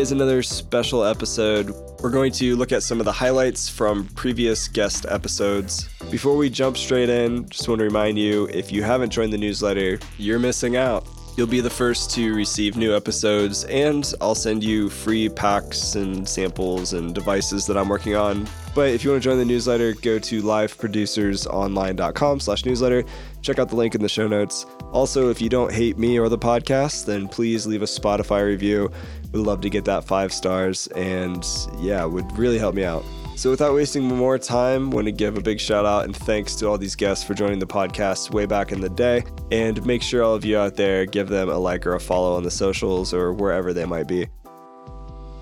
Is another special episode. We're going to look at some of the highlights from previous guest episodes. Before we jump straight in, just want to remind you if you haven't joined the newsletter, you're missing out. You'll be the first to receive new episodes, and I'll send you free packs and samples and devices that I'm working on. But if you want to join the newsletter, go to liveproducersonline.com slash newsletter. Check out the link in the show notes. Also, if you don't hate me or the podcast, then please leave a Spotify review. We'd love to get that five stars, and yeah, would really help me out. So, without wasting more time, want to give a big shout out and thanks to all these guests for joining the podcast way back in the day. And make sure all of you out there give them a like or a follow on the socials or wherever they might be.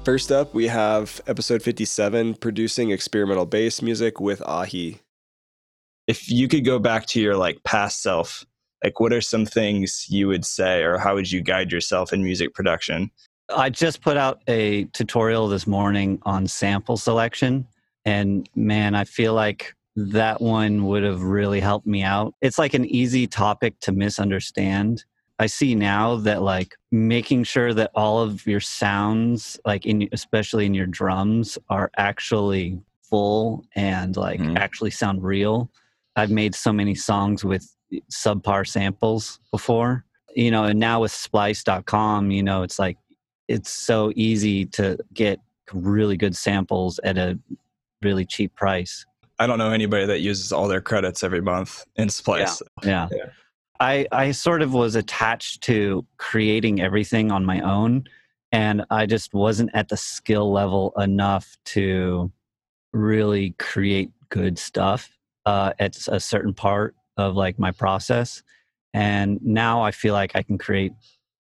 First up, we have episode 57 producing experimental bass music with AHEE. If you could go back to your like past self, like what are some things you would say or how would you guide yourself in music production? I just put out a tutorial this morning on sample selection. And man, I feel like that one would have really helped me out. It's like an easy topic to misunderstand. I see now that like making sure that all of your sounds, like in especially in your drums, are actually full and like mm. actually sound real. I've made so many songs with subpar samples before, you know, and now with splice.com, you know, it's like it's so easy to get really good samples at a really cheap price. I don't know anybody that uses all their credits every month in Splice. Yeah. yeah. yeah. I, I sort of was attached to creating everything on my own, and I just wasn't at the skill level enough to really create good stuff uh, at a certain part of like my process. And now I feel like I can create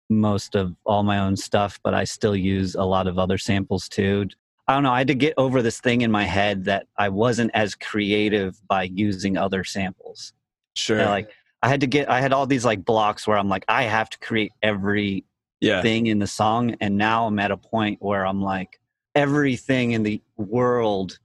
most of all my own stuff, but I still use a lot of other samples too. I don't know. I had to get over this thing in my head that I wasn't as creative by using other samples. Sure. like I had to get, I had all these like blocks where I'm like, I have to create every yeah. thing in the song. And now I'm at a point where I'm like, everything in the world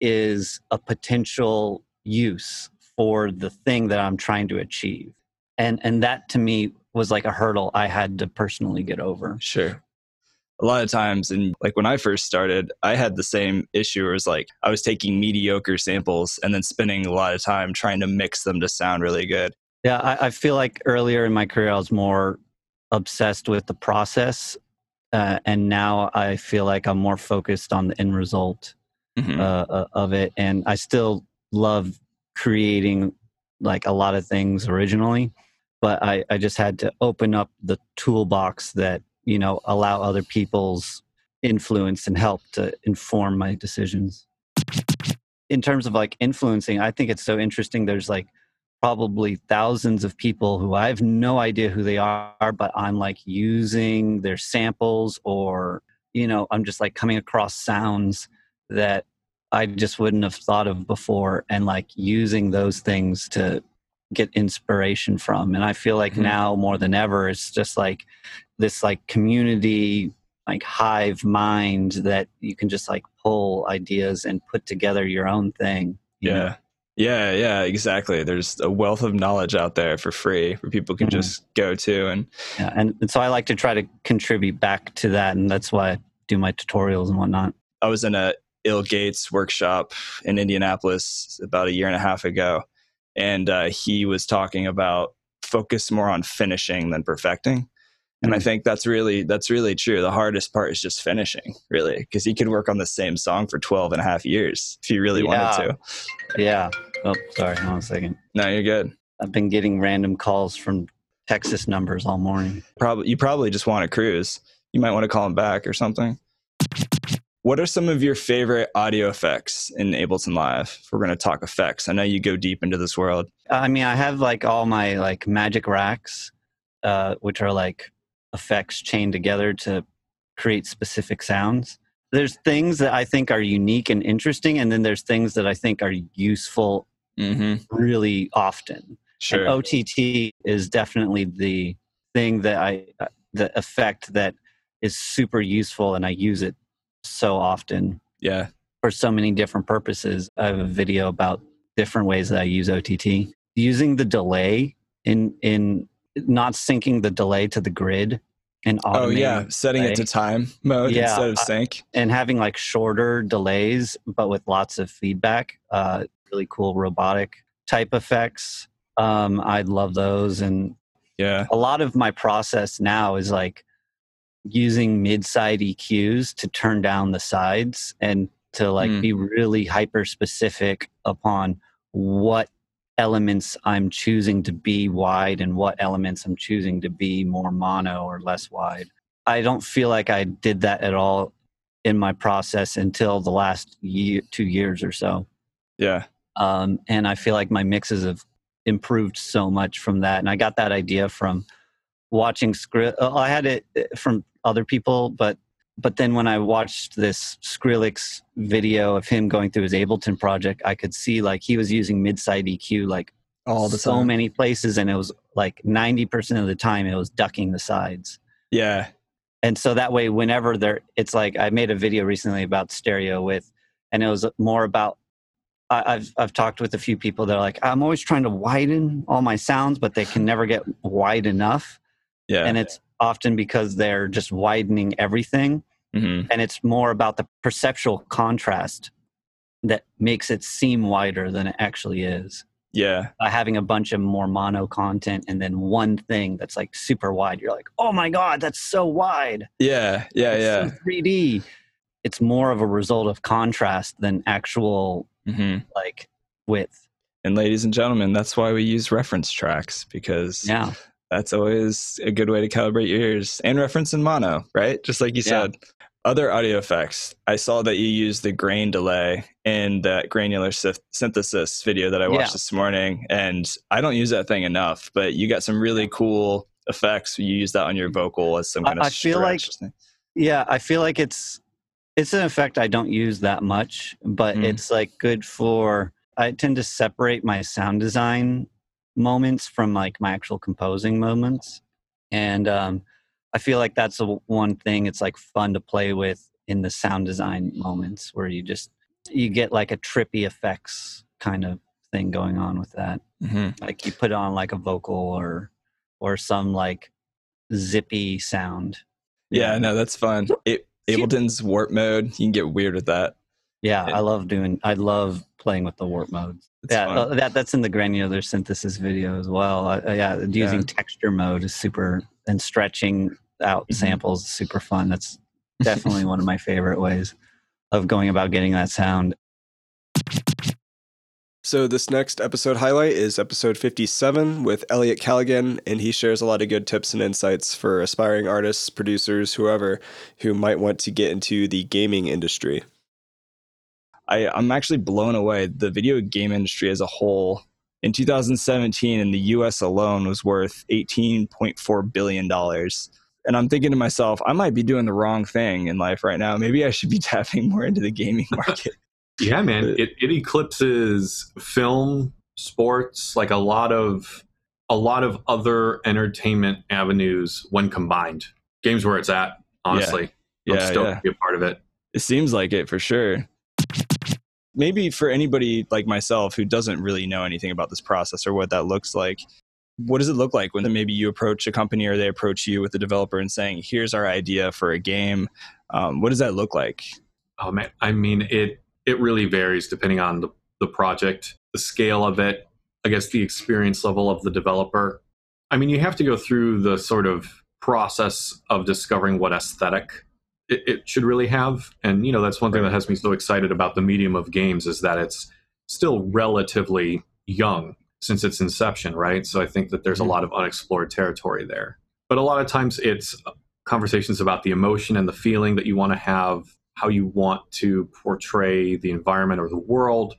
is a potential use for the thing that I'm trying to achieve. And and that to me was like a hurdle I had to personally get over. Sure. A lot of times, and like when I first started, I had the same issue. Where it was like I was taking mediocre samples and then spending a lot of time trying to mix them to sound really good. Yeah, I, I feel like earlier in my career, I was more obsessed with the process, uh, and now I feel like I'm more focused on the end result mm-hmm. uh, uh of it. And I still love creating like a lot of things originally but I, I just had to open up the toolbox that you know allow other people's influence and help to inform my decisions. In terms of like influencing i think it's so interesting there's like probably thousands of people who i have no idea who they are but i'm like using their samples or you know i'm just like coming across sounds that i just wouldn't have thought of before and like using those things to get inspiration from and i feel like mm-hmm. now more than ever it's just like this like community like hive mind that you can just like pull ideas and put together your own thing you yeah know? yeah yeah exactly there's a wealth of knowledge out there for free where people can mm-hmm. just go to and yeah and, and so i like to try to contribute back to that and that's why i do my tutorials and whatnot i was in a ill.Gates workshop in indianapolis about a year and a half ago and uh, he was talking about focus more on finishing than perfecting. And i hmm. think that's really that's really true. The hardest part is just finishing really because he could work on the same song for 12 and a half years if he really yeah. wanted to. Yeah. Oh sorry hold on a second. No you're good. I've been getting random calls from texas numbers all morning. Probably you probably just want to cruise. You might want to call him back or something what are some of your favorite audio effects in Ableton Live? If we're going to talk effects, I know you go deep into this world. I mean, I have like all my like magic racks, uh, which are like effects chained together to create specific sounds. There's things that I think are unique and interesting, and then there's things that I think are useful mm-hmm. really often. Sure. And OTT is definitely the thing that I, uh, the effect that is super useful, and I use it so often. Yeah. For so many different purposes. I have a video about different ways that I use OTT. Using the delay in in not syncing the delay to the grid and oh yeah setting delay. it to time mode yeah, instead of sync and having like shorter delays but with lots of feedback uh, really cool robotic type effects um, i love those and yeah a lot of my process now is like using mid-side eqs to turn down the sides and to like mm. be really hyper specific upon what elements I'm choosing to be wide and what elements I'm choosing to be more mono or less wide. I don't feel like I did that at all in my process until the last year, two years or so. Yeah. Um, and I feel like my mixes have improved so much from that. And I got that idea from watching script. Uh, I had it uh, from other people, but but then when I watched this Skrillex video of him going through his Ableton project, I could see like he was using mid-side EQ like all the so time. many places, and it was like ninety percent of the time it was ducking the sides. Yeah, and so that way, whenever there, it's like I made a video recently about stereo with, and it was more about. I, I've I've talked with a few people that are like I'm always trying to widen all my sounds, but they can never get wide enough. Yeah, and it's often because they're just widening everything. Mm-hmm. And it's more about the perceptual contrast that makes it seem wider than it actually is. Yeah. By having a bunch of more mono content and then one thing that's like super wide, you're like, oh my God, that's so wide. Yeah. Yeah. It's yeah. So 3D. It's more of a result of contrast than actual mm-hmm. like width. And ladies and gentlemen, that's why we use reference tracks because yeah that's always a good way to calibrate your ears and reference in mono, right? Just like you yeah. said. Other audio effects. I saw that you used the grain delay in that granular synthesis video that I watched yeah. this morning, and I don't use that thing enough. But you got some really cool effects. You use that on your vocal as some kind I, of. I feel like, thing. yeah, I feel like it's it's an effect I don't use that much, but mm. it's like good for. I tend to separate my sound design moments from like my actual composing moments. And um, i feel like that's the one thing it's like fun to play with in the sound design moments where you just you get like a trippy effects kind of thing going on with that. Mm-hmm. like you put on like a vocal or or some like zippy sound yeah no that's fun. It, ableton's warp mode you can get weird with that. Yeah i love doing i love playing with the warp modes yeah, uh, that that's in the granular synthesis video as well. Uh, yeah, using yeah. texture mode is super, and stretching out mm-hmm. samples is super fun. That's definitely one of my favorite ways of going about getting that sound. So this next episode highlight is episode 57 with Elliot Callighan, and he shares a lot of good tips and insights for aspiring artists, producers, whoever who might want to get into the gaming industry. I, I'm actually blown away. The video game industry as a whole in 2017 in the US alone was worth $18.4 billion. And I'm thinking to myself, I might be doing the wrong thing in life right now. Maybe I should be tapping more into the gaming market. yeah, man. It, it eclipses film, sports, like a lot of a lot of other entertainment avenues when combined. Games where it's at, honestly. Yeah. I'm yeah, stoked yeah. to be a part of it. It seems like it for sure maybe for anybody like myself who doesn't really know anything about this process or what that looks like, what does it look like when maybe you approach a company or they approach you with a developer and saying, "Here's our idea for a game." Um, what does that look like? Oh man, I mean it. It really varies depending on the, the project, the scale of it, I guess the experience level of the developer. I mean, you have to go through the sort of process of discovering what aesthetic it, it should really have. And you know, that's one thing that has me so excited about the medium of games is that it's still relatively young since its inception, right? So I think that there's a mm-hmm. lot of unexplored territory there. But a lot of times it's conversations about the emotion and the feeling that you want to have, how you want to portray the environment or the world.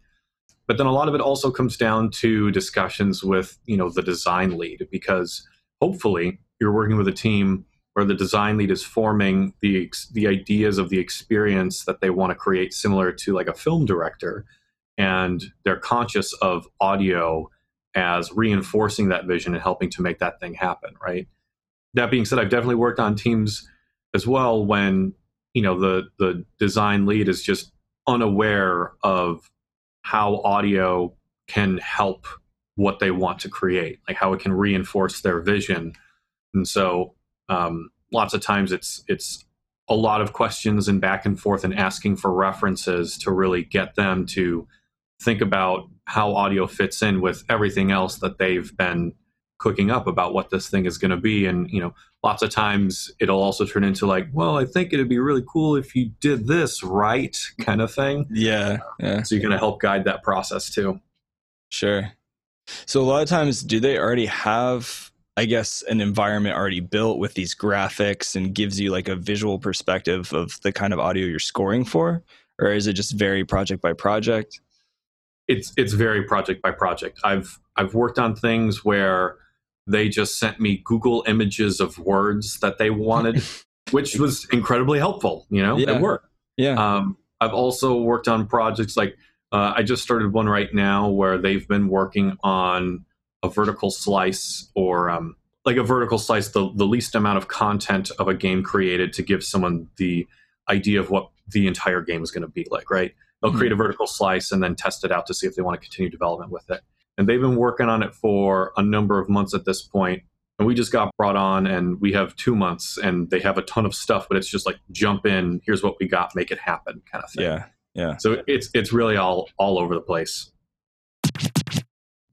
But then a lot of it also comes down to discussions with, you know, the design lead because hopefully you're working with a team where the design lead is forming the the ideas of the experience that they want to create similar to like a film director and they're conscious of audio as reinforcing that vision and helping to make that thing happen right? That being said i've definitely worked on teams as well when you know the the design lead is just unaware of how audio can help what they want to create like how it can reinforce their vision. And so um, lots of times it's it's a lot of questions and back and forth and asking for references to really get them to think about how audio fits in with everything else that they've been cooking up about what this thing is going to be. And you know lots of times it'll also turn into like well i think it'd be really cool if you did this right kind of thing. Yeah, yeah. so you're going to help guide that process too. Sure. So a lot of times do they already have i guess an environment already built with these graphics and gives you like a visual perspective of the kind of audio you're scoring for or is it just very project by project it's it's very project by project i've i've worked on things where they just sent me Google images of words that they wanted, which was incredibly helpful. You know, yeah. it worked. Yeah. Um, I've also worked on projects like uh, I just started one right now where they've been working on a vertical slice or um, like a vertical slice, the, the least amount of content of a game created to give someone the idea of what the entire game is going to be like, right? They'll mm-hmm. create a vertical slice and then test it out to see if they want to continue development with it and they've been working on it for a number of months at this point and we just got brought on and we have two months and they have a ton of stuff but it's just like jump in here's what we got make it happen kind of thing yeah yeah so it's it's really all all over the place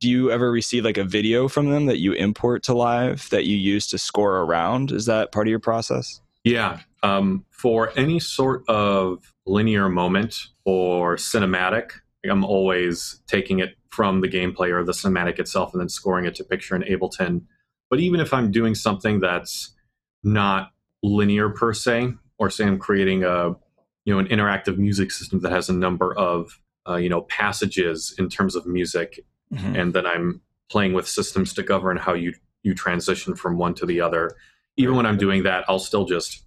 do you ever receive like a video from them that you import to live that you use to score around is that part of your process yeah um, for any sort of linear moment or cinematic i'm always taking it from the gameplay or the cinematic itself and then scoring it to picture in Ableton. But even if I'm doing something that's not linear per se, or say I'm creating a you know an interactive music system that has a number of uh, you know passages in terms of music, mm-hmm. and then I'm playing with systems to govern how you you transition from one to the other. Even when I'm doing that, I'll still just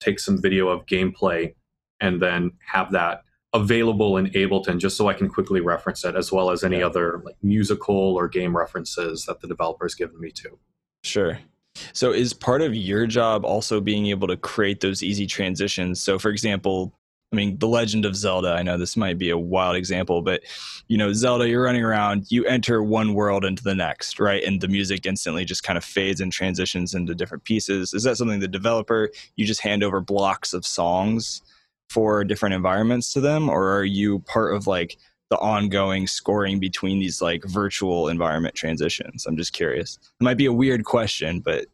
take some video of gameplay and then have that available in Ableton just so I can quickly reference it, as well as any yeah. other like musical or game references that the developer's given me to. Sure. So is part of your job also being able to create those easy transitions? So for example, I mean, The Legend of Zelda, I know this might be a wild example, but you know, Zelda, you're running around, you enter one world into the next, right? And the music instantly just kind of fades and transitions into different pieces. Is that something the developer, you just hand over blocks of songs for different environments to them or are you part of like the ongoing scoring between these like virtual environment transitions i'm just curious it might be a weird question but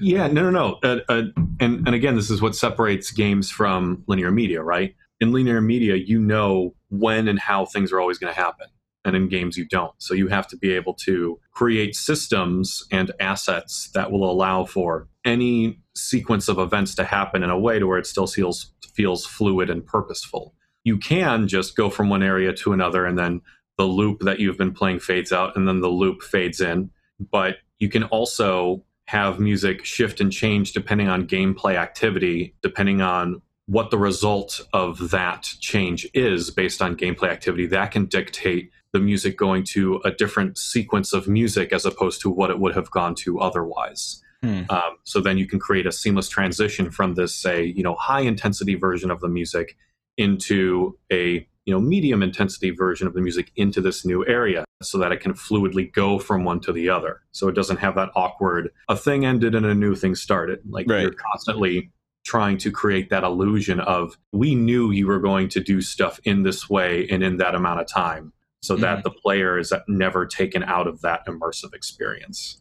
yeah no no no uh, uh, and and again this is what separates games from linear media right in linear media you know when and how things are always going to happen and in games you don't so you have to be able to create systems and assets that will allow for any sequence of events to happen in a way to where it still feels feels fluid and purposeful. You can just go from one area to another and then the loop that you've been playing fades out and then the loop fades in. But you can also have music shift and change depending on gameplay activity, depending on what the result of that change is based on gameplay activity. That can dictate the music going to a different sequence of music as opposed to what it would have gone to otherwise. Hmm. Um, so then you can create a seamless transition from this, say, you know, high intensity version of the music into a you know medium intensity version of the music into this new area so that it can fluidly go from one to the other so it doesn't have that awkward a thing ended and a new thing started like right. you're constantly trying to create that illusion of we knew you were going to do stuff in this way and in that amount of time so mm-hmm. that the player is never taken out of that immersive experience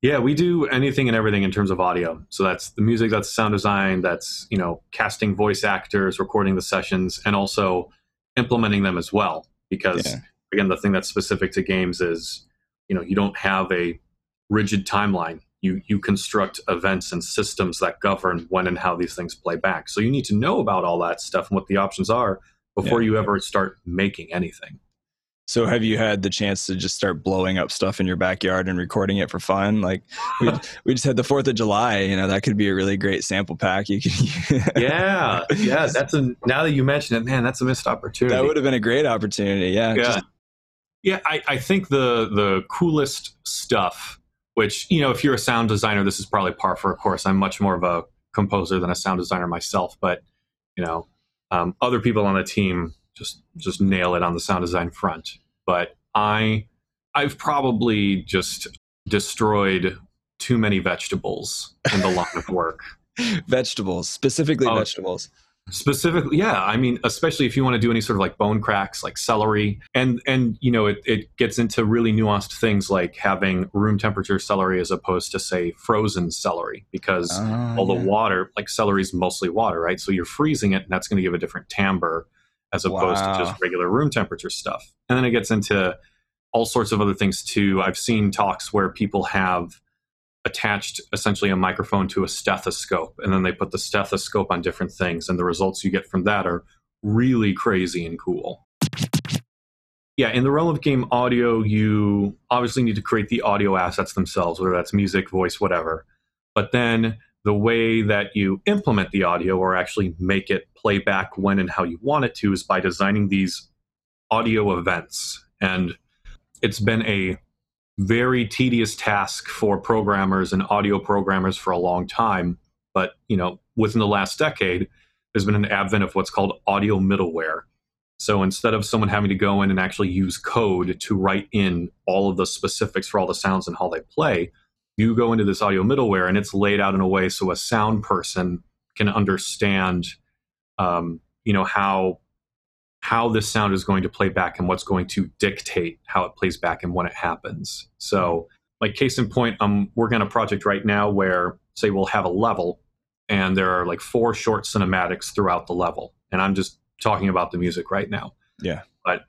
yeah, we do anything and everything in terms of audio. So that's the music, that's sound design, that's, you know, casting voice actors, recording the sessions, and also implementing them as well. Because yeah. again, the thing that's specific to games is, you know, you don't have a rigid timeline. You you construct events and systems that govern when and how these things play back. So you need to know about all that stuff and what the options are before yeah. you ever start making anything. So have you had the chance to just start blowing up stuff in your backyard and recording it for fun? Like we we just had the 4th of July, you know, that could be a really great sample pack you can Yeah. Yeah, that's a now that you mention it, man, that's a missed opportunity. That would have been a great opportunity. Yeah. Yeah. Just, yeah, I, I think the the coolest stuff, which, you know, if you're a sound designer, this is probably par for a course. I'm much more of a composer than a sound designer myself, but you know, um, other people on the team just just nail it on the sound design front. But I I've probably just destroyed too many vegetables in the line of work. vegetables, specifically oh, vegetables. Specifically, yeah. I mean, especially if you want to do any sort of like bone cracks, like celery, and and you know, it, it gets into really nuanced things like having room temperature celery as opposed to say frozen celery, because uh, all yeah. the water, like celery is mostly water, right? So you're freezing it, and that's going to give a different timbre as opposed wow. to just regular room temperature stuff. And then it gets into all sorts of other things too. I've seen talks where people have attached essentially a microphone to a stethoscope and then they put the stethoscope on different things and the results you get from that are really crazy and cool. Yeah, in the realm of game audio, you obviously need to create the audio assets themselves, whether that's music, voice, whatever. But then the way that you implement the audio or actually make it play back when and how you want it to is by designing these audio events. And it's been a very tedious task for programmers and audio programmers for a long time. But, you know, within the last decade, there's been an advent of what's called audio middleware. So instead of someone having to go in and actually use code to write in all of the specifics for all the sounds and how they play, you go into this audio middleware and it's laid out in a way so a sound person can understand um, you know how how this sound is going to play back and what's going to dictate how it plays back and when it happens. So like case in point i'm working on a project right now where say we'll have a level and there are like four short cinematics throughout the level. And i'm just talking about the music right now. Yeah. But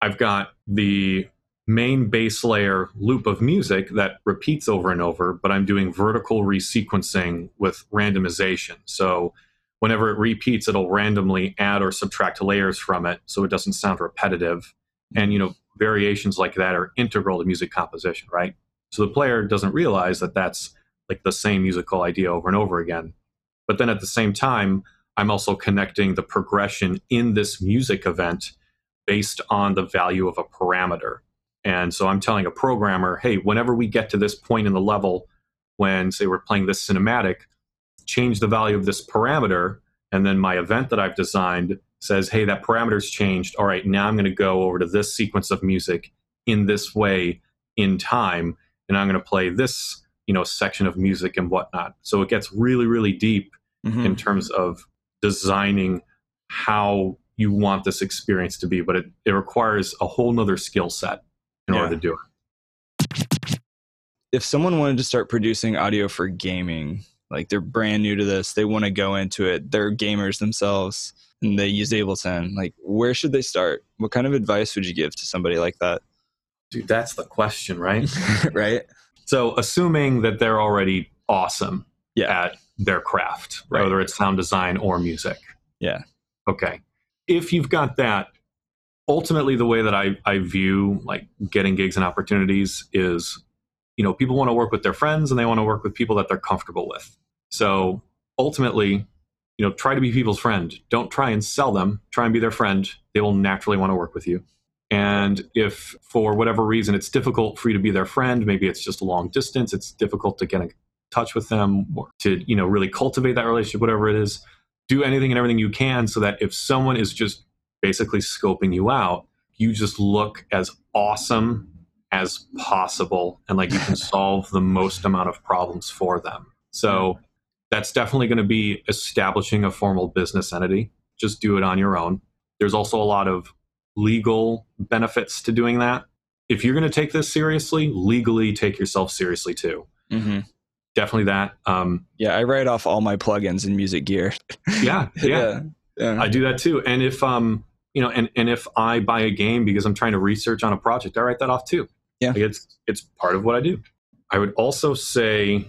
i've got the main bass layer loop of music that repeats over and over, but I'm doing vertical resequencing with randomization. So whenever it repeats, it'll randomly add or subtract layers from it so it doesn't sound repetitive. And you know, variations like that are integral to music composition, right? So the player doesn't realize that that's like the same musical idea over and over again. But then at the same time, I'm also connecting the progression in this music event based on the value of a parameter. And so I'm telling a programmer, hey, whenever we get to this point in the level, when say we're playing this cinematic, change the value of this parameter. And then my event that I've designed says, hey, that parameter's changed. All right, now I'm going to go over to this sequence of music in this way in time. And I'm going to play this, you know, section of music and whatnot. So it gets really, really deep mm-hmm. in terms of designing how you want this experience to be. But it, it requires a whole nother skill set in yeah. order to do it. If someone wanted to start producing audio for gaming, like they're brand new to this, they want to go into it, they're gamers themselves, and they use Ableton, like where should they start? What kind of advice would you give to somebody like that? Dude, that's the question, right? right. So, assuming that they're already awesome yeah. at their craft, right. whether it's sound design or music. Yeah. Okay. If you've got that, ultimately the way that I, I view like getting gigs and opportunities is you know people want to work with their friends and they want to work with people that they're comfortable with. So ultimately you know try to be people's friend. Don't try and sell them. Try and be their friend. They will naturally want to work with you. And if for whatever reason it's difficult for you to be their friend maybe it's just a long distance it's difficult to get in touch with them or to you know really cultivate that relationship whatever it is do anything and everything you can so that if someone is just basically scoping you out, you just look as awesome as possible and like you can solve the most amount of problems for them. So that's definitely going to be establishing a formal business entity. Just do it on your own. There's also a lot of legal benefits to doing that. If you're going to take this seriously, legally take yourself seriously too. Mm-hmm. Definitely that. Um, yeah, I write off all my plugins and music gear. yeah, yeah, yeah, yeah. I do that too. And if um, you know, and and if I buy a game because I'm trying to research on a project, I write that off too. Yeah, like it's it's part of what I do. I would also say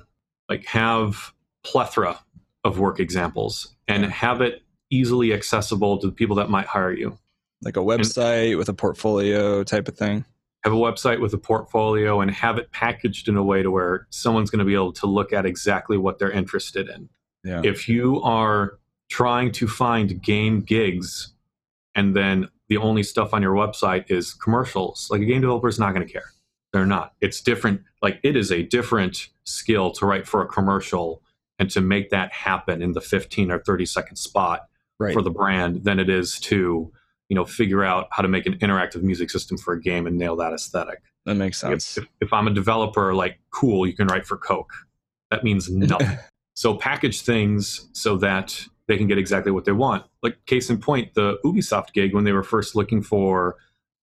like have plethora of work examples and have it easily accessible to the people that might hire you. Like a website and with a portfolio type of thing. Have a website with a portfolio and have it packaged in a way to where someone's going to be able to look at exactly what they're interested in. Yeah. If you are trying to find game gigs and then the only stuff on your website is commercials, like a game developer is not going to care. They're not. It's different. Like it is a different skill to write for a commercial and to make that happen in the 15 or 30 second spot right. for the brand than it is to, you know, figure out how to make an interactive music system for a game and nail that aesthetic. that makes sense. If, if, I'm a developer, like, cool, you can write for Coke. That means nothing. so package things so that they can get exactly what they want. Like case in point, the Ubisoft gig when they were first looking for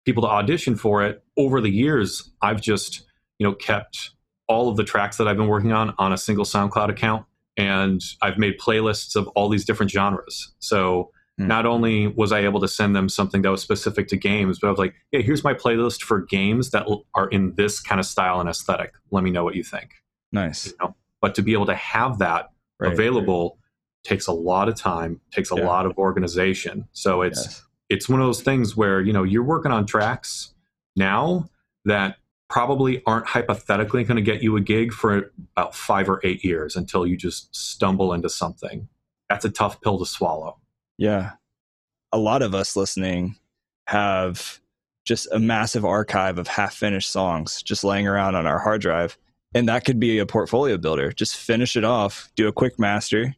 people to audition for it. Over the years, I've just you know kept all of the tracks that I've been working on on a single SoundCloud account, and I've made playlists of all these different genres. So hmm. not only was I able to send them something that was specific to games, but I was like, "Hey, here's my playlist for games that are in this kind of style and aesthetic. Let me know what you think." Nice. You know? But to be able to have that right, available right. Takes a lot of time, takes a yeah. lot of organization. So it's yes. it's one of those things where you know you're working on tracks now that probably aren't hypothetically going to get you a gig for about five or eight years until you just stumble into something. That's a tough pill to swallow. Yeah. A lot of us listening have just a massive archive of half finished songs just laying around on our hard drive. And that could be a portfolio builder. Just finish it off, do a quick master,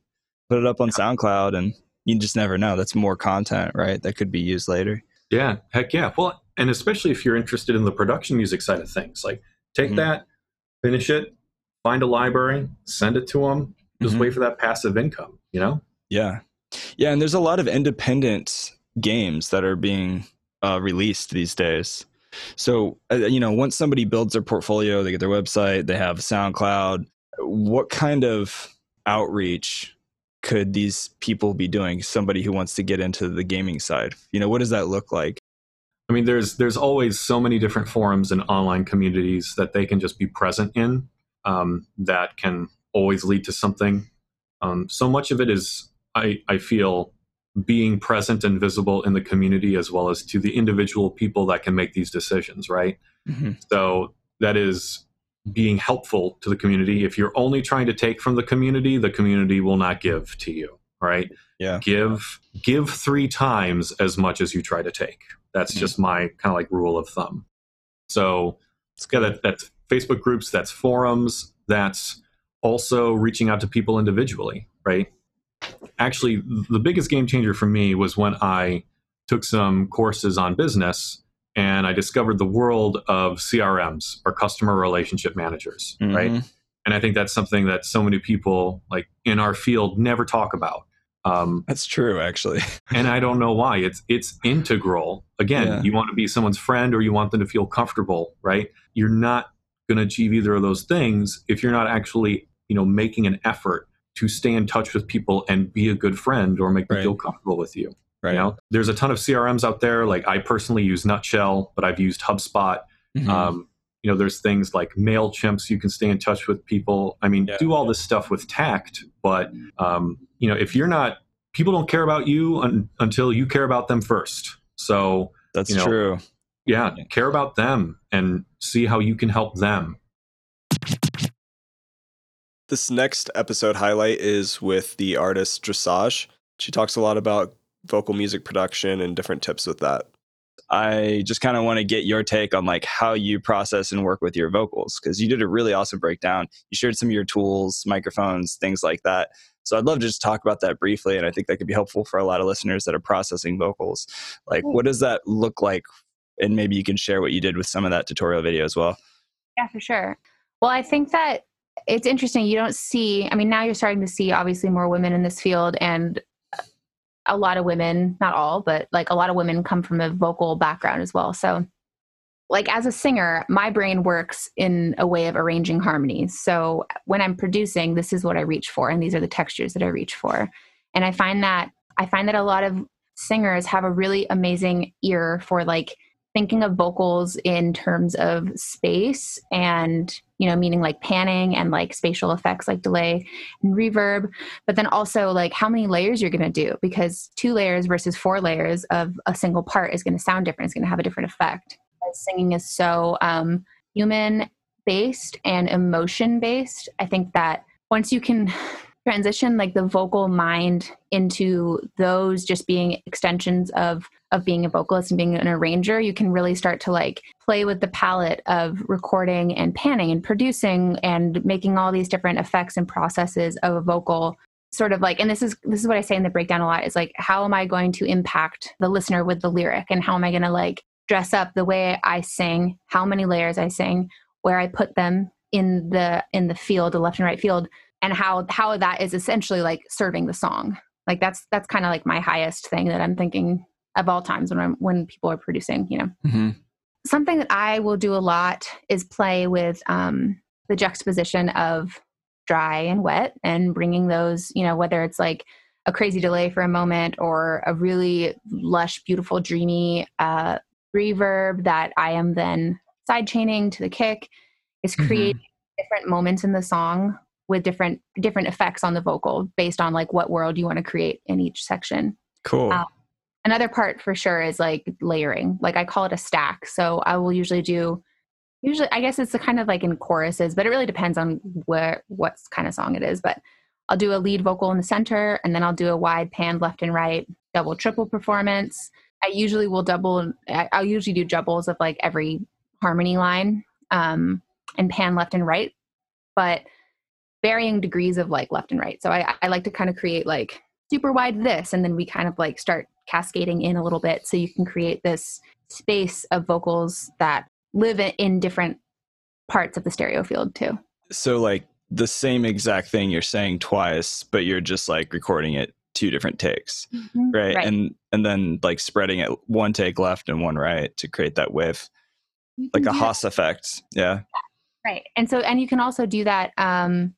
put it up on SoundCloud, and you just never know. That's more content, right? That could be used later. Yeah, heck yeah. Well, and especially if you're interested in the production music side of things, like take mm-hmm. that, finish it, find a library, send it to them, just mm-hmm. wait for that passive income, you know? Yeah. Yeah. And there's a lot of independent games that are being uh, released these days. So, uh, you know, once somebody builds their portfolio, they get their website, they have SoundCloud, what kind of outreach could these people be doing? Somebody who wants to get into the gaming side, you know, what does that look like? I mean, there's there's always so many different forums and online communities that they can just be present in um, that can always lead to something. Um, so much of it is, I, I feel, being present and visible in the community as well as to the individual people that can make these decisions, right? Mm-hmm. So that is being helpful to the community. If you're only trying to take from the community, the community will not give to you, right? Yeah. Give give 3 times as much as you try to take. That's mm-hmm. just my kind of like rule of thumb. So, yeah, that, that's Facebook groups, that's forums, that's also reaching out to people individually, right? Actually, the biggest game changer for me was when I took some courses on business and I discovered the world of CRMs or customer relationship managers, mm-hmm. right? And I think that's something that so many people like in our field never talk about. Um, that's true, actually. and I don't know why. It's it's integral. Again, yeah. you want to be someone's friend or you want them to feel comfortable, right? You're not going to achieve either of those things if you're not actually, you know, making an effort to stay in touch with people and be a good friend or make them right. feel comfortable with you. Right. You know, there's a ton of CRMs out there. Like I personally use Nutshell, but I've used HubSpot. Mm-hmm. Um, you know, there's things like Mailchimps. You can stay in touch with people. I mean, yeah. do all this stuff with tact, but um, you know, if you're not, people don't care about you un- until you care about them first. So that's you know, true. Yeah, care about them and see how you can help them. This next episode highlight is with the artist Dresage. She talks a lot about vocal music production and different tips with that. I just kind of want to get your take on like how you process and work with your vocals because you did a really awesome breakdown. You shared some of your tools, microphones, things like that. So I'd love to just talk about that briefly, and I think that could be helpful for a lot of listeners that are processing vocals. Like, what does that look like? And maybe you can share what you did with some of that tutorial video as well. Yeah, for sure. Well, I think that it's interesting. You don't see, I mean, now you're starting to see obviously more women in this field, and a lot of women, not all, but like a lot of women come from a vocal background as well. So, like as a singer, my brain works in a way of arranging harmonies. So, when I'm producing, this is what I reach for, and these are the textures that I reach for. And I find that I find that a lot of singers have a really amazing ear for like thinking of vocals in terms of space and you know meaning like panning and like spatial effects like delay and reverb but then also like how many layers you're going to do because two layers versus four layers of a single part is going to sound different it's going to have a different effect. Singing is so um, human based and emotion based i think that once you can transition like the vocal mind into those just being extensions of of being a vocalist and being an arranger you can really start to like play with the palette of recording and panning and producing and making all these different effects and processes of a vocal. Sort of like and this is this is what i say in the breakdown a lot is like how am i going to impact the listener with the lyric? And how am i going to like dress up the way I sing, how many layers I sing, where I put them in the in the field, the left and right field, and how how that is essentially like serving the song. Like that's that's kind of like my highest thing that I'm thinking of all times when I'm when people are producing, you know. Mm-hmm. Something that I will do a lot is play with um, the juxtaposition of dry and wet and bringing those, you know, whether it's like a crazy delay for a moment or a really lush, beautiful, dreamy uh, reverb that I am then side chaining to the kick is mm-hmm. creating mm-hmm. different moments in the song with different different effects on the vocal based on like what world you want to create in each section. Cool. Uh, another part for sure is like layering. Like I call it a stack. So I will usually do usually I guess it's the kind of like in choruses, but it really depends on where what kind of song it is. But I'll do a lead vocal in the center and then I'll do a wide pan left and right, double triple performance. I usually will double I'll usually do doubles of like every harmony line um, and pan left and right, but varying degrees of like left and right. So I, I like to kind of create like super wide this and then we kind of like start cascading in a little bit so you can create this space of vocals that live in different parts of the stereo field too. So like the same exact thing you're saying twice, but you're just like recording it two different takes, mm-hmm. right? right? And and then like spreading it one take left and one right to create that whiff, like a Haas effect. Yeah. Right. And so and you can also do that. Um,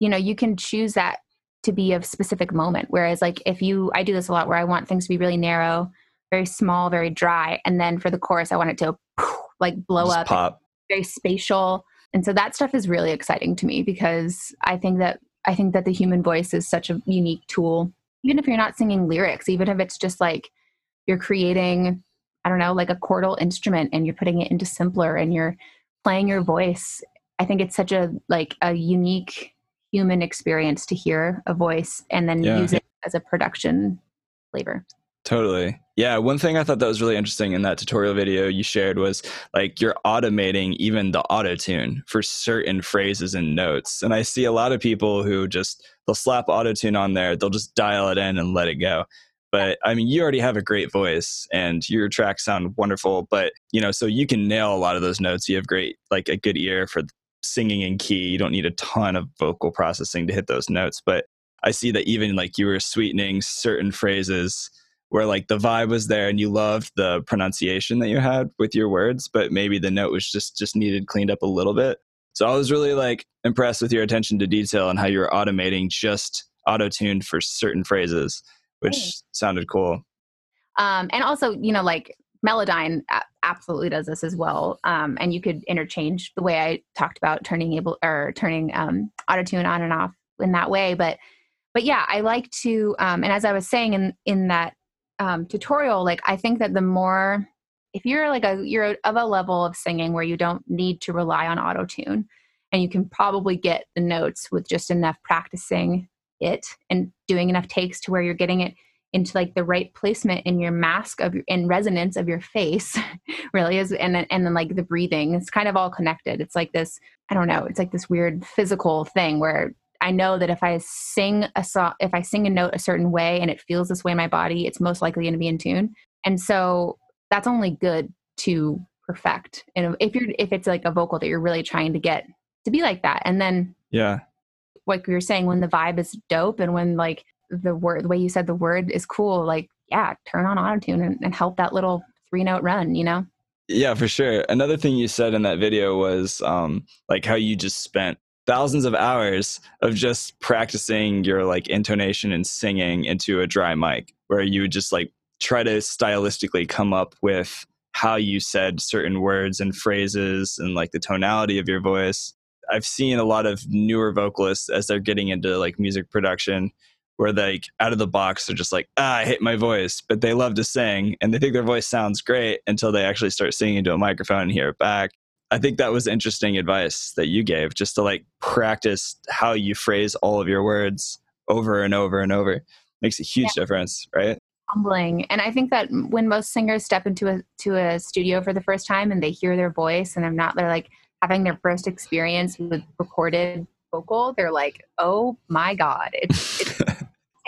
you know, you can choose that to be a specific moment. Whereas like if you, I do this a lot where I want things to be really narrow, very small, very dry, and then for the chorus, I want it to like blow Just up, pop. very spatial. And so that stuff is really exciting to me because I think that I think that the human voice is such a unique tool. Even if you're not singing lyrics, even if it's just like you're creating, I don't know, like a chordal instrument and you're putting it into simpler and you're playing your voice. I think it's such a like a unique human experience to hear a voice and then yeah. use it as a production flavor. Totally. Yeah. One thing I thought that was really interesting in that tutorial video you shared was like you're automating even the auto tune for certain phrases and notes. And I see a lot of people who just, they'll slap auto tune on there, they'll just dial it in and let it go. But I mean, you already have a great voice and your tracks sound wonderful. But, you know, so you can nail a lot of those notes. You have great, like a good ear for singing in key. You don't need a ton of vocal processing to hit those notes. But I see that even like you were sweetening certain phrases where like the vibe was there and you loved the pronunciation that you had with your words, but maybe the note was just just needed cleaned up a little bit. So I was really like impressed with your attention to detail and how you were automating just auto tuned for certain phrases, which sounded cool. Um, and also, you know, like Melodyne absolutely does this as well. Um, and you could interchange the way I talked about turning able or turning um, auto tune on and off in that way. But but yeah, I like to. Um, and as I was saying in in that um, tutorial, like I think that the more if you're like a you're of a level of singing where you don't need to rely on auto tune, and you can probably get the notes with just enough practicing it and doing enough takes to where you're getting it into like the right placement in your mask of your, in resonance of your face really is and then and then like the breathing it's kind of all connected. It's like this i don't know it's like this weird physical thing where i know that if i sing a song if i sing a note a certain way and it feels this way in my body it's most likely going to be in tune. And so that's only good to perfect. And if you're if it's like a vocal that you're really trying to get to be like that. And then yeah. like we were saying when the vibe is dope and when like the word the way you said the word is cool like yeah turn on autotune and, and help that little three note run you know? Yeah for sure. Another thing you said in that video was um like how you just spent thousands of hours of just practicing your like intonation and singing into a dry mic where you would just like try to stylistically come up with how you said certain words and phrases and like the tonality of your voice. I've seen a lot of newer vocalists as they're getting into like music production where like out of the box they're just like ah i hate my voice but they love to sing and they think their voice sounds great until they actually start singing into a microphone and hear it back. I think that was interesting advice that you gave just to like practice how you phrase all of your words over and over and over. Makes a huge yeah. difference right? Humbling and i think that when most singers step into a to a studio for the first time and they hear their voice and they're not they're like having their first experience with recorded vocal they're like oh my god it's, it's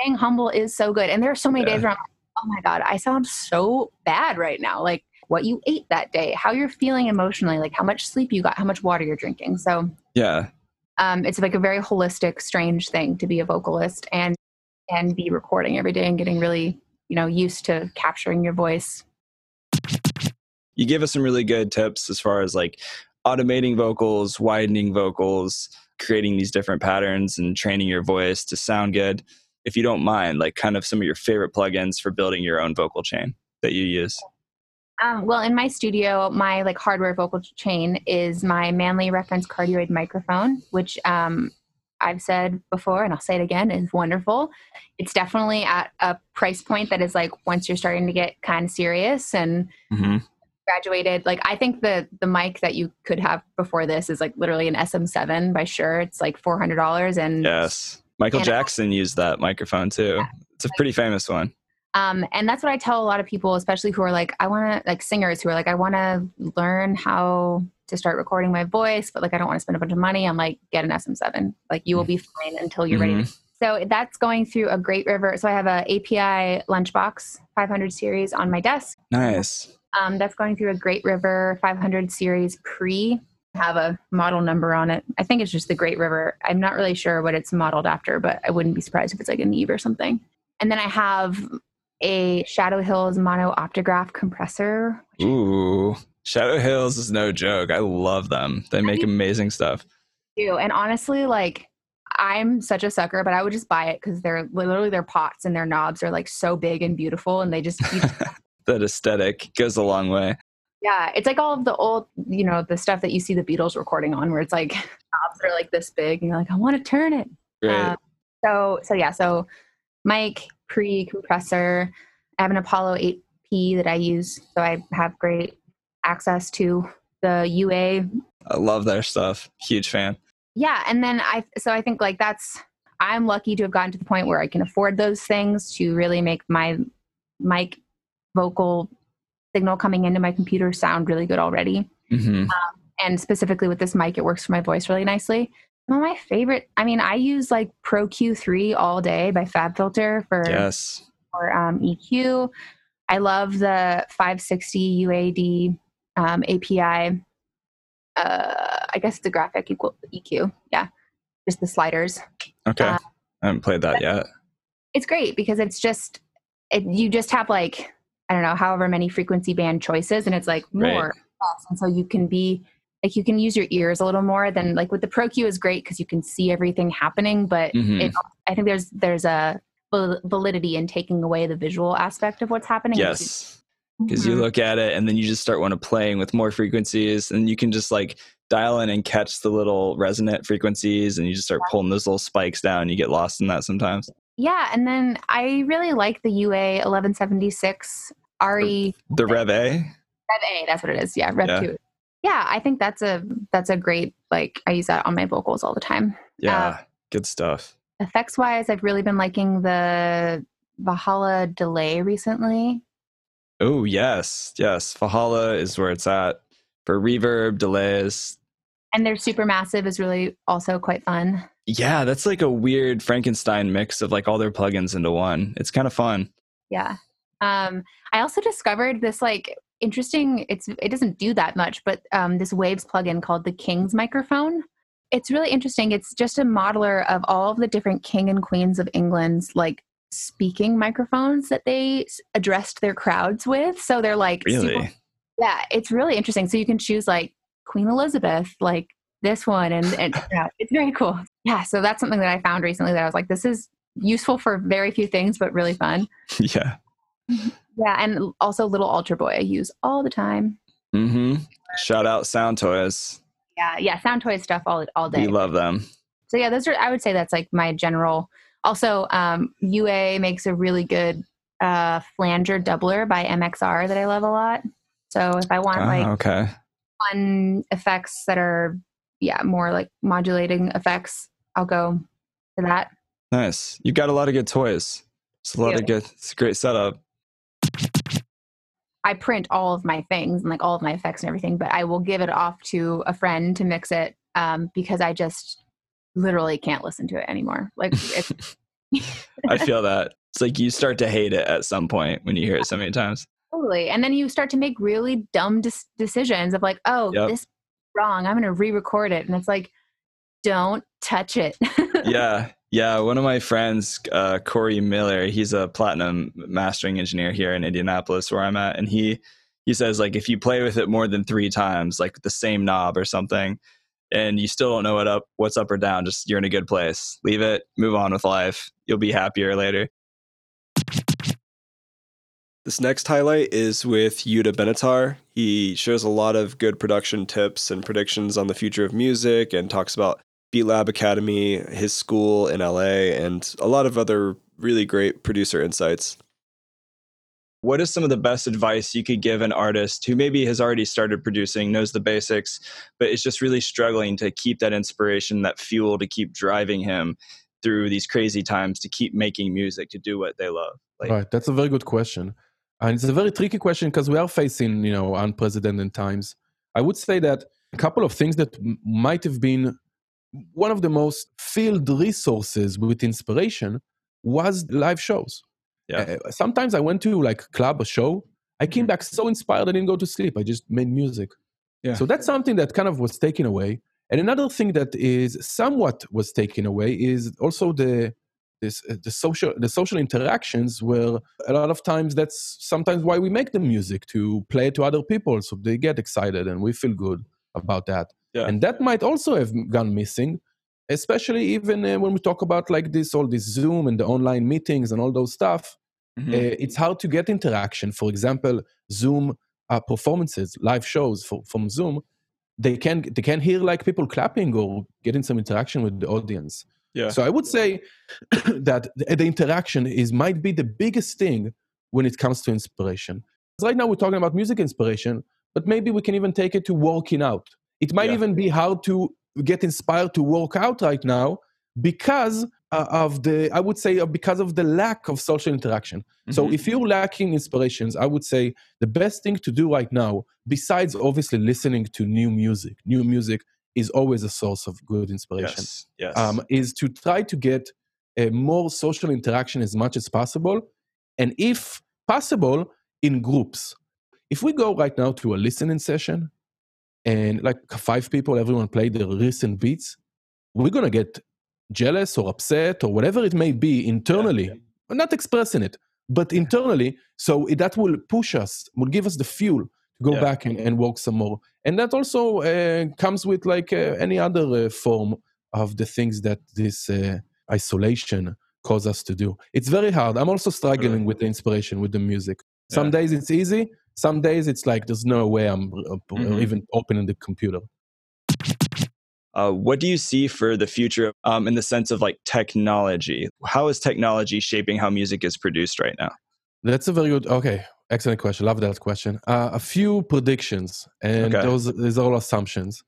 staying humble is so good. And there are so many yeah. days where I'm like, oh my God, I sound so bad right now. Like, what you ate that day, how you're feeling emotionally, like how much sleep you got, how much water you're drinking. So yeah, um, it's like a very holistic, strange thing to be a vocalist and and be recording every day and getting really you know used to capturing your voice. You gave us some really good tips as far as like automating vocals, widening vocals, creating these different patterns, and training your voice to sound good. If you don't mind, like kind of some of your favorite plugins for building your own vocal chain that you use. Um, well, in my studio, my like hardware vocal chain is my Manley reference cardioid microphone, which um, I've said before, and I'll say it again, is wonderful. It's definitely at a price point that is like once you're starting to get kind of serious and mm-hmm. graduated. Like I think the the mic that you could have before this is like literally an SM7 by Shure. It's like four hundred dollars, and yes, Michael and Jackson used that microphone too. Yeah. It's a pretty famous one. Um, and that's what I tell a lot of people, especially who are like, I want to, like singers who are like, I want to learn how to start recording my voice, but like, I don't want to spend a bunch of money. I'm like, get an SM7. Like, you will be fine until you're mm-hmm. ready. So that's going through a Great River. So I have a API Lunchbox 500 series on my desk. Nice. Um, that's going through a Great River 500 series pre. Have a model number on it. I think it's just the Great River. I'm not really sure what it's modeled after, but I wouldn't be surprised if it's like a Neve or something. And then I have a Shadow Hills mono optograph compressor. Ooh, Shadow Hills is no joke. I love them. They make amazing stuff. Do and honestly, like I'm such a sucker, but I would just buy it because they're literally their pots and their knobs are like so big and beautiful, and they just that aesthetic goes a long way. Yeah, it's like all of the old, you know, the stuff that you see the Beatles recording on, where it's like knobs are like this big, and you're like, I want to turn it. Right. Uh, so, so yeah, so mic, pre compressor. I have an Apollo 8P that I use, so I have great access to the UA. I love their stuff. Huge fan. Yeah, and then I so I think like that's I'm lucky to have gotten to the point where I can afford those things to really make my mic vocal signal coming into my computer sound really good already. Mm-hmm. Um, and specifically with this mic, it works for my voice really nicely. One of my favorite, I mean, I use like Pro Q3 all day by FabFilter for, yes. for um, EQ. I love the 560 UAD um, API. Uh, I guess the graphic equal EQ. Yeah, just the sliders. Okay, uh, I haven't played that yet. It's great because it's just it, you just have like I don't know however many frequency band choices, and it's like more, right. and so you can be like you can use your ears a little more than like with the Pro Q is great because you can see everything happening, but mm-hmm. it, I think there's there's a validity in taking away the visual aspect of what's happening. Yes. Because you mm-hmm. look at it and then you just start want to playing with more frequencies and you can just like dial in and catch the little resonant frequencies and you just start pulling those little spikes down. You get lost in that sometimes. Yeah, and then I really like the UA 1176 RE. The, the Rev A. Rev A, that's what it is. Yeah, Rev yeah. 2 yeah i think that's a that's a great like i use that on my vocals all the time yeah uh, good stuff effects wise i've really been liking the valhalla delay recently oh yes yes valhalla is where it's at for reverb delays and their Supermassive is really also quite fun yeah that's like a weird frankenstein mix of like all their plugins into one it's kind of fun yeah um i also discovered this like interesting. It's it doesn't do that much, but um, this Waves plugin called the King's microphone. It's really interesting. It's just a modeler of all of the different king and queens of England's like speaking microphones that they addressed their crowds with. So they're like, really, super, yeah, it's really interesting. So you can choose like Queen Elizabeth, like this one, and and yeah, it's very cool. Yeah, so that's something that I found recently that I was like, this is useful for very few things, but really fun. yeah. Yeah, and also Little AlterBoy I use all the time. Mm-hmm. Shout out Sound Toys. Yeah, yeah, Sound Toys stuff all all day. We love them. So yeah, those are I would say that's like my general. Also, um, UA makes a really good uh, flanger doubler by MXR that I love a lot. So if I want oh, like okay. fun effects that are yeah more like modulating effects, I'll go to that. Nice. You got a lot of good toys. It's a lot of good. It's a great setup. I print all of my things and like all of my effects and everything, but I will give it off to a friend to mix it um, because I just literally can't listen to it anymore. Like, I feel that it's like you start to hate it at some point when you hear it so many times. Totally. And then you start to make really dumb decisions of like, oh, yep. this is wrong. I'm going to re-record it. And it's like, don't touch it. yeah. Yeah. One of my friends, uh, Corey Miller, he's a platinum mastering engineer here in Indianapolis where I'm at. And he, he says like, if you play with it more than three times, like the same knob or something, and you still don't know what up, what's up or down, just you're in a good place. Leave it, move on with life. You'll be happier later. This next highlight is with Yeuda Ben-Atar. He shares a lot of good production tips and predictions on the future of music and talks about Beat Lab Academy, his school in LA, and a lot of other really great producer insights. What is some of the best advice you could give an artist who maybe has already started producing, knows the basics, but is just really struggling to keep that inspiration, that fuel to keep driving him through these crazy times to keep making music, to do what they love? Like, right. That's a very good question. And it's a very tricky question because we are facing, you know, unprecedented times. I would say that a couple of things that m- might have been one of the most filled resources with inspiration was live shows. Yeah. Uh, sometimes I went to like a club or show. I came mm-hmm. back so inspired I didn't go to sleep. I just made music. Yeah. So that's something that kind of was taken away. And another thing that is somewhat was taken away is also the this uh, the social the social interactions where a lot of times that's sometimes why we make the music to play to other people so they get excited and we feel good about that yeah. and that might also have gone missing especially even uh, when we talk about like this all this zoom and the online meetings and all those stuff mm-hmm. uh, it's hard to get interaction for example zoom uh, performances live shows for, from zoom they can they can hear like people clapping or getting some interaction with the audience yeah. So I would say that the interaction is might be the biggest thing when it comes to inspiration. Right now we're talking about music inspiration, but maybe we can even take it to working out. It might yeah. even be hard to get inspired to work out right now because uh, of the i would say uh, because of the lack of social interaction mm-hmm. so if you're lacking inspirations i would say the best thing to do right now besides obviously listening to new music new music is always a source of good inspiration. Yes, yes. Um, is to try to get a more social interaction as much as possible, and if possible, in groups. If we go right now to a listening session, and like five people, everyone play the recent beats, we're gonna get jealous or upset or whatever it may be internally. Yeah, yeah. not expressing it, but internally. So that will push us, will give us the fuel go yeah. back and, and work some more. And that also uh, comes with like uh, any other uh, form of the things that this uh, isolation cause us to do. It's very hard. I'm also struggling with the inspiration with the music. Some yeah. days it's easy. Some days it's like there's no way i'm mm-hmm. even opening the computer. Uh, what do you see for the future um, in the sense of like technology? How is technology shaping how music is produced right now? That's a very good okay Excellent question. Love that question. Uh, a few predictions, and okay. those these are all assumptions.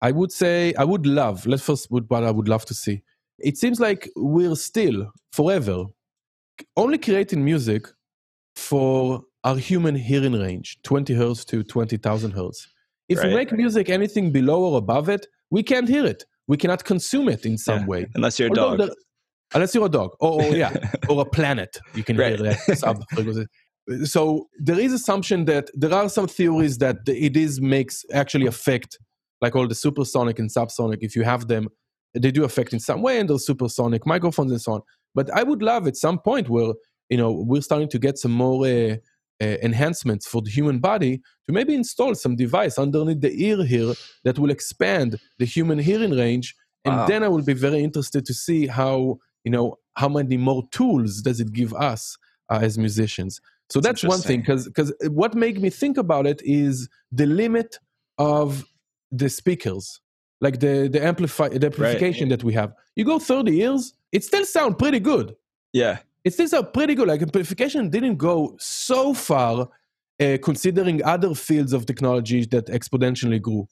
I would say I would love. Let's first put what I would love to see. It seems like we're still forever only creating music for our human hearing range, 20 hertz to 20,000 hertz. If right. we make music anything below or above it, we can't hear it. We cannot consume it in some yeah, way. Unless you're a Although dog. Unless you're a dog. Or, or yeah, or a planet. You can right. hear that so there is assumption that there are some theories that it is makes actually affect like all the supersonic and subsonic if you have them they do affect in some way and those supersonic microphones and so on. But i would love at some point where you know we're starting to get some more uh, uh, enhancements for the human body to maybe install some device underneath the ear here that will expand the human hearing range. And wow. then i will be very interested to see how you know how many more tools does it give us uh, as musicians so that's, that's one thing because because what made me think about it is the limit of the speakers, like the the amplify the amplification right. that we have. You go 30 years, it still sound pretty good. Yeah, it still sound pretty good. Like amplification didn't go so far, uh, considering other fields of technology that exponentially grew.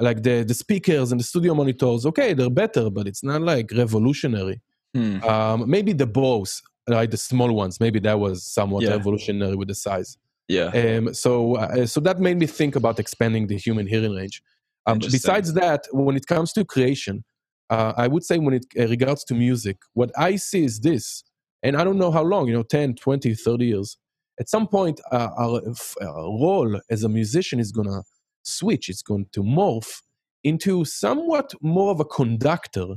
Like the the speakers and the studio monitors, okay, they're better, but it's not like revolutionary. Hmm. Um, maybe the Bose like the small ones. Maybe that was somewhat yeah. revolutionary with the size. Yeah. Um, so uh, so that made me think about expanding the human hearing range. Um, besides that, when it comes to creation, uh, I would say when it uh, regards to music, what I see is this, and I don't know how long, you know, 10, 20, 30 years. at some point uh, our, our role as a musician is going to switch it's going to morph into somewhat more of a conductor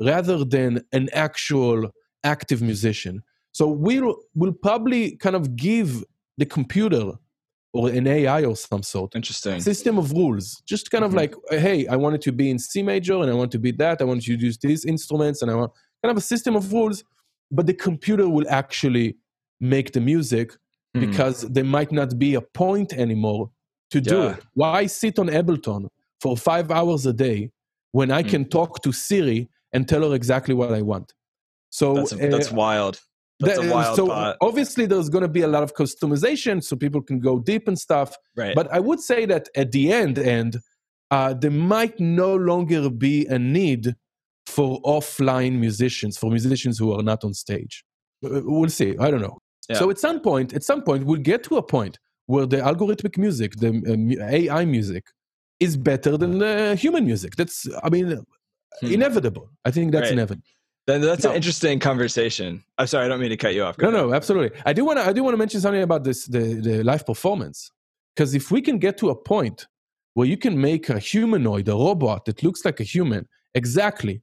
rather than an actual active musician so we'll we'll probably kind of give the computer or an AI or some sort. Interesting. System of rules. Just kind of mm-hmm. like, hey, I want it to be in C major and I want to be that. I want you to use these instruments and I want kind of a system of rules. But the computer will actually make the music mm. because there might not be a point anymore to do yeah. it. Why sit on Ableton for five hours a day when I mm. can talk to Siri and tell her exactly what I want? So that's, uh, that's wild. That's a wild so obviously there's going to be a lot of customization so people can go deep and stuff. Right. But I would say that at the end and uh, there might no longer be a need for offline musicians, for musicians who are not on stage. Uh, we'll see. I don't know. Yeah. So at some point, at some point, we'll get to a point where the algorithmic music, the uh, AI music, is better than the human music. That's, I mean, hmm. inevitable. I think that's right. inevitable. Then that's no. an interesting conversation. I'm sorry, I don't mean to cut you off. Go no, ahead. no, absolutely. I do want to. I do want to mention something about this the the live performance because if we can get to a point where you can make a humanoid, a robot that looks like a human, exactly,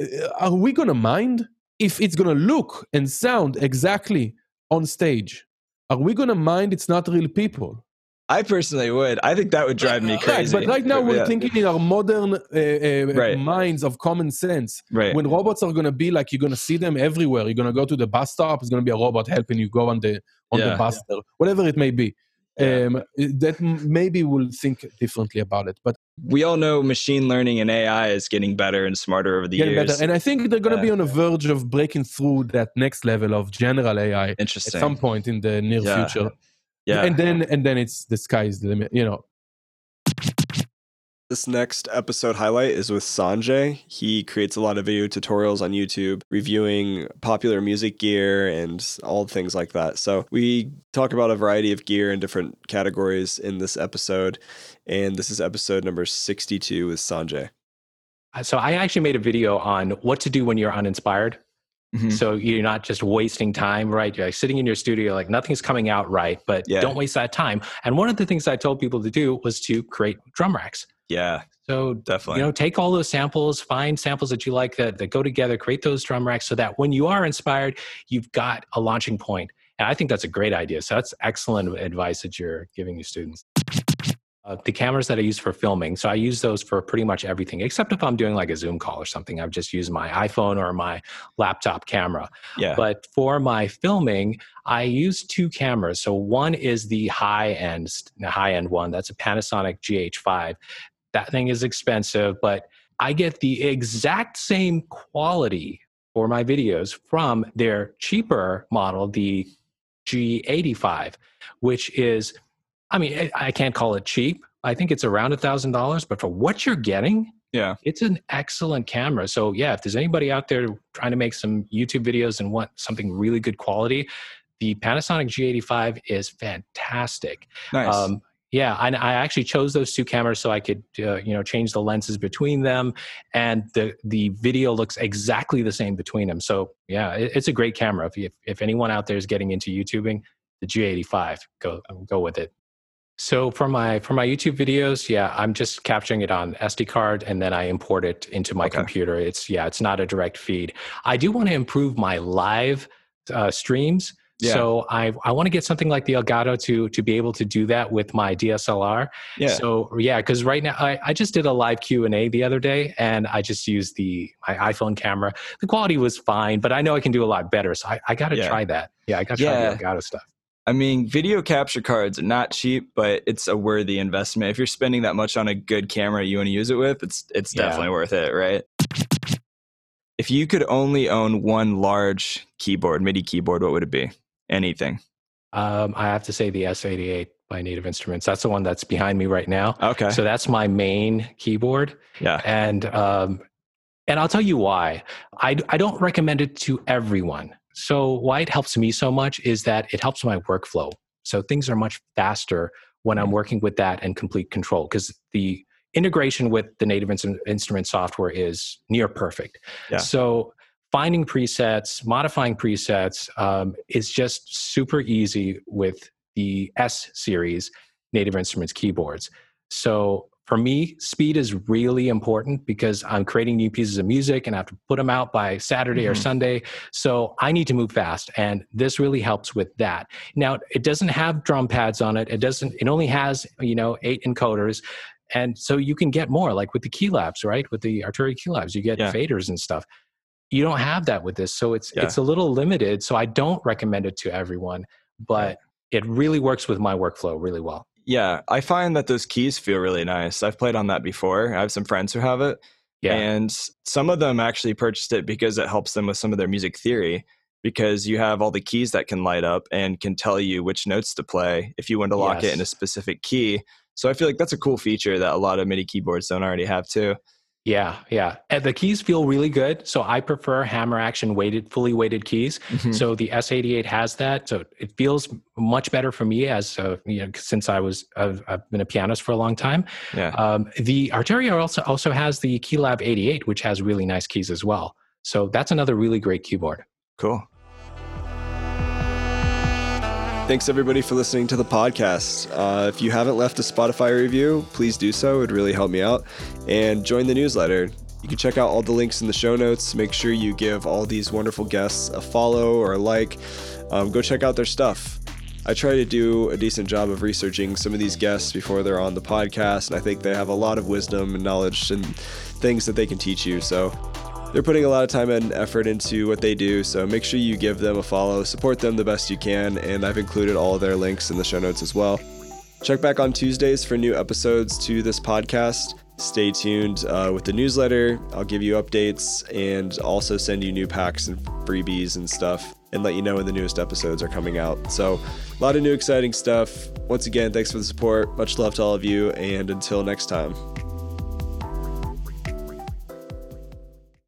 uh, are we gonna mind if it's gonna look and sound exactly on stage? Are we gonna mind it's not real people? I personally would. I think that would drive me crazy. Right, but right now we're yeah. thinking in our modern uh, uh, right. minds of common sense. Right. When robots are going to be like you're going to see them everywhere. You're going to go to the bus stop. It's going to be a robot helping you go on the on yeah. the bus, yeah. whatever it may be. Um, that maybe we'll think differently about it. But we all know machine learning and AI is getting better and smarter over the getting years. Better. And I think they're going to be on the verge of breaking through that next level of general AI Interesting. at some point in the near future yeah and then and then it's the sky's the limit you know this next episode highlight is with Sanjay. He creates a lot of video tutorials on YouTube reviewing popular music gear and all things like that. So, we talk about a variety of gear in different categories in this episode. And this is episode number 62 with Sanjay. So, I actually made a video on what to do when you're uninspired. Mm-hmm. So you're not just wasting time, right? You're like sitting in your studio, like nothing's coming out right, but yeah. don't waste that time. And one of the things I told people to do was to create drum racks. Yeah. So definitely, you know, take all those samples, find samples that you like that, that go together, create those drum racks so that when you are inspired, you've got a launching point. And I think that's a great idea. So that's excellent advice that you're giving your students uh, the cameras that I use for filming. So I use those for pretty much everything, except if I'm doing like a Zoom call or something. I've just used my iPhone or my laptop camera. Yeah. But for my filming, I use two cameras. So one is the high end, high end one. That's a Panasonic GH5. That thing is expensive, but I get the exact same quality for my videos from their cheaper model, the G85, which is I mean, I can't call it cheap. I think it's around a thousand dollars, but for what you're getting, yeah, it's an excellent camera. So yeah, if there's anybody out there trying to make some YouTube videos and want something really good quality, the Panasonic G85 is fantastic. Nice. Um, yeah, I, I, actually chose those two cameras so I could, uh, you know, change the lenses between them, and the the video looks exactly the same between them. So yeah, it, it's a great camera. If, if if anyone out there is getting into YouTubing, the G85, go go with it. So for my for my YouTube videos, yeah, I'm just capturing it on SD card and then I import it into my okay. computer. It's yeah, it's not a direct feed. I do want to improve my live uh, streams. Yeah. So I I want to get something like the Elgato to to be able to do that with my DSLR. Yeah. So yeah, because right now I, I just did a live Q and A the other day, and I just used the my iPhone camera. The quality was fine, but I know I can do a lot better. So I, I got to yeah. try that. Yeah, I got to yeah. try the Elgato stuff. I mean, video capture cards are not cheap, but it's a worthy investment. If you're spending that much on a good camera you want to use it with, it's it's yeah. definitely worth it, right? If you could only own one large keyboard, MIDI keyboard, what would it be? Anything? Um, I have to say the S88 by Native Instruments. That's the one that's behind me right now. Okay. So that's my main keyboard. Yeah. And um, and I'll tell you why. I I don't recommend it to everyone so, why it helps me so much is that it helps my workflow. So, things are much faster when I'm mm. working with that and complete control because the integration with the native instrument software is near perfect. Yeah. So, finding presets, modifying presets um, is just super easy with the S series Native Instruments keyboards. So for me, speed is really important because I'm creating new pieces of music and I have to put them out by Saturday mm-hmm. or Sunday. So I need to move fast. And this really helps with that. Now, it doesn't have drum pads on it. It doesn't, it only has, you know, eight encoders. And so you can get more like with the key Keylabs, right? With the Arturia Keylabs, you get yeah. faders and stuff. You don't have that with this. So it's yeah. it's a little limited. So I don't recommend it to everyone, but it really works with my workflow really well. Yeah, I find that those keys feel really nice. I've played on that before. I have some friends who have it. Yeah. And some of them actually purchased it because it helps them with some of their music theory because you have all the keys that can light up and can tell you which notes to play if you want to lock yes. it in a specific key. So I feel like that's a cool feature that a lot of MIDI keyboards don't already have too. Yeah, yeah. And the keys feel really good. So I prefer hammer action weighted, fully weighted keys. Mm-hmm. So the S88 has that. So it feels much better for me as uh, you know, since I was I've, I've, been a pianist for a long time. Yeah. Um, the Arturia also also has the Keylab 88, which has really nice keys as well. So that's another really great keyboard. Cool. Thanks everybody for listening to the podcast. Uh, if you haven't left a Spotify review, please do so. It'd really help me out. And join the newsletter. You can check out all the links in the show notes. Make sure you give all these wonderful guests a follow or a like. Um, go check out their stuff. I try to do a decent job of researching some of these guests before they're on the podcast, and I think they have a lot of wisdom and knowledge and things that they can teach you. So they're putting a lot of time and effort into what they do, so make sure you give them a follow, support them the best you can, and I've included all their links in the show notes as well. Check back on Tuesdays for new episodes to this podcast. Stay tuned uh, with the newsletter. I'll give you updates and also send you new packs and freebies and stuff and let you know when the newest episodes are coming out. So, a lot of new exciting stuff. Once again, thanks for the support. Much love to all of you, and until next time.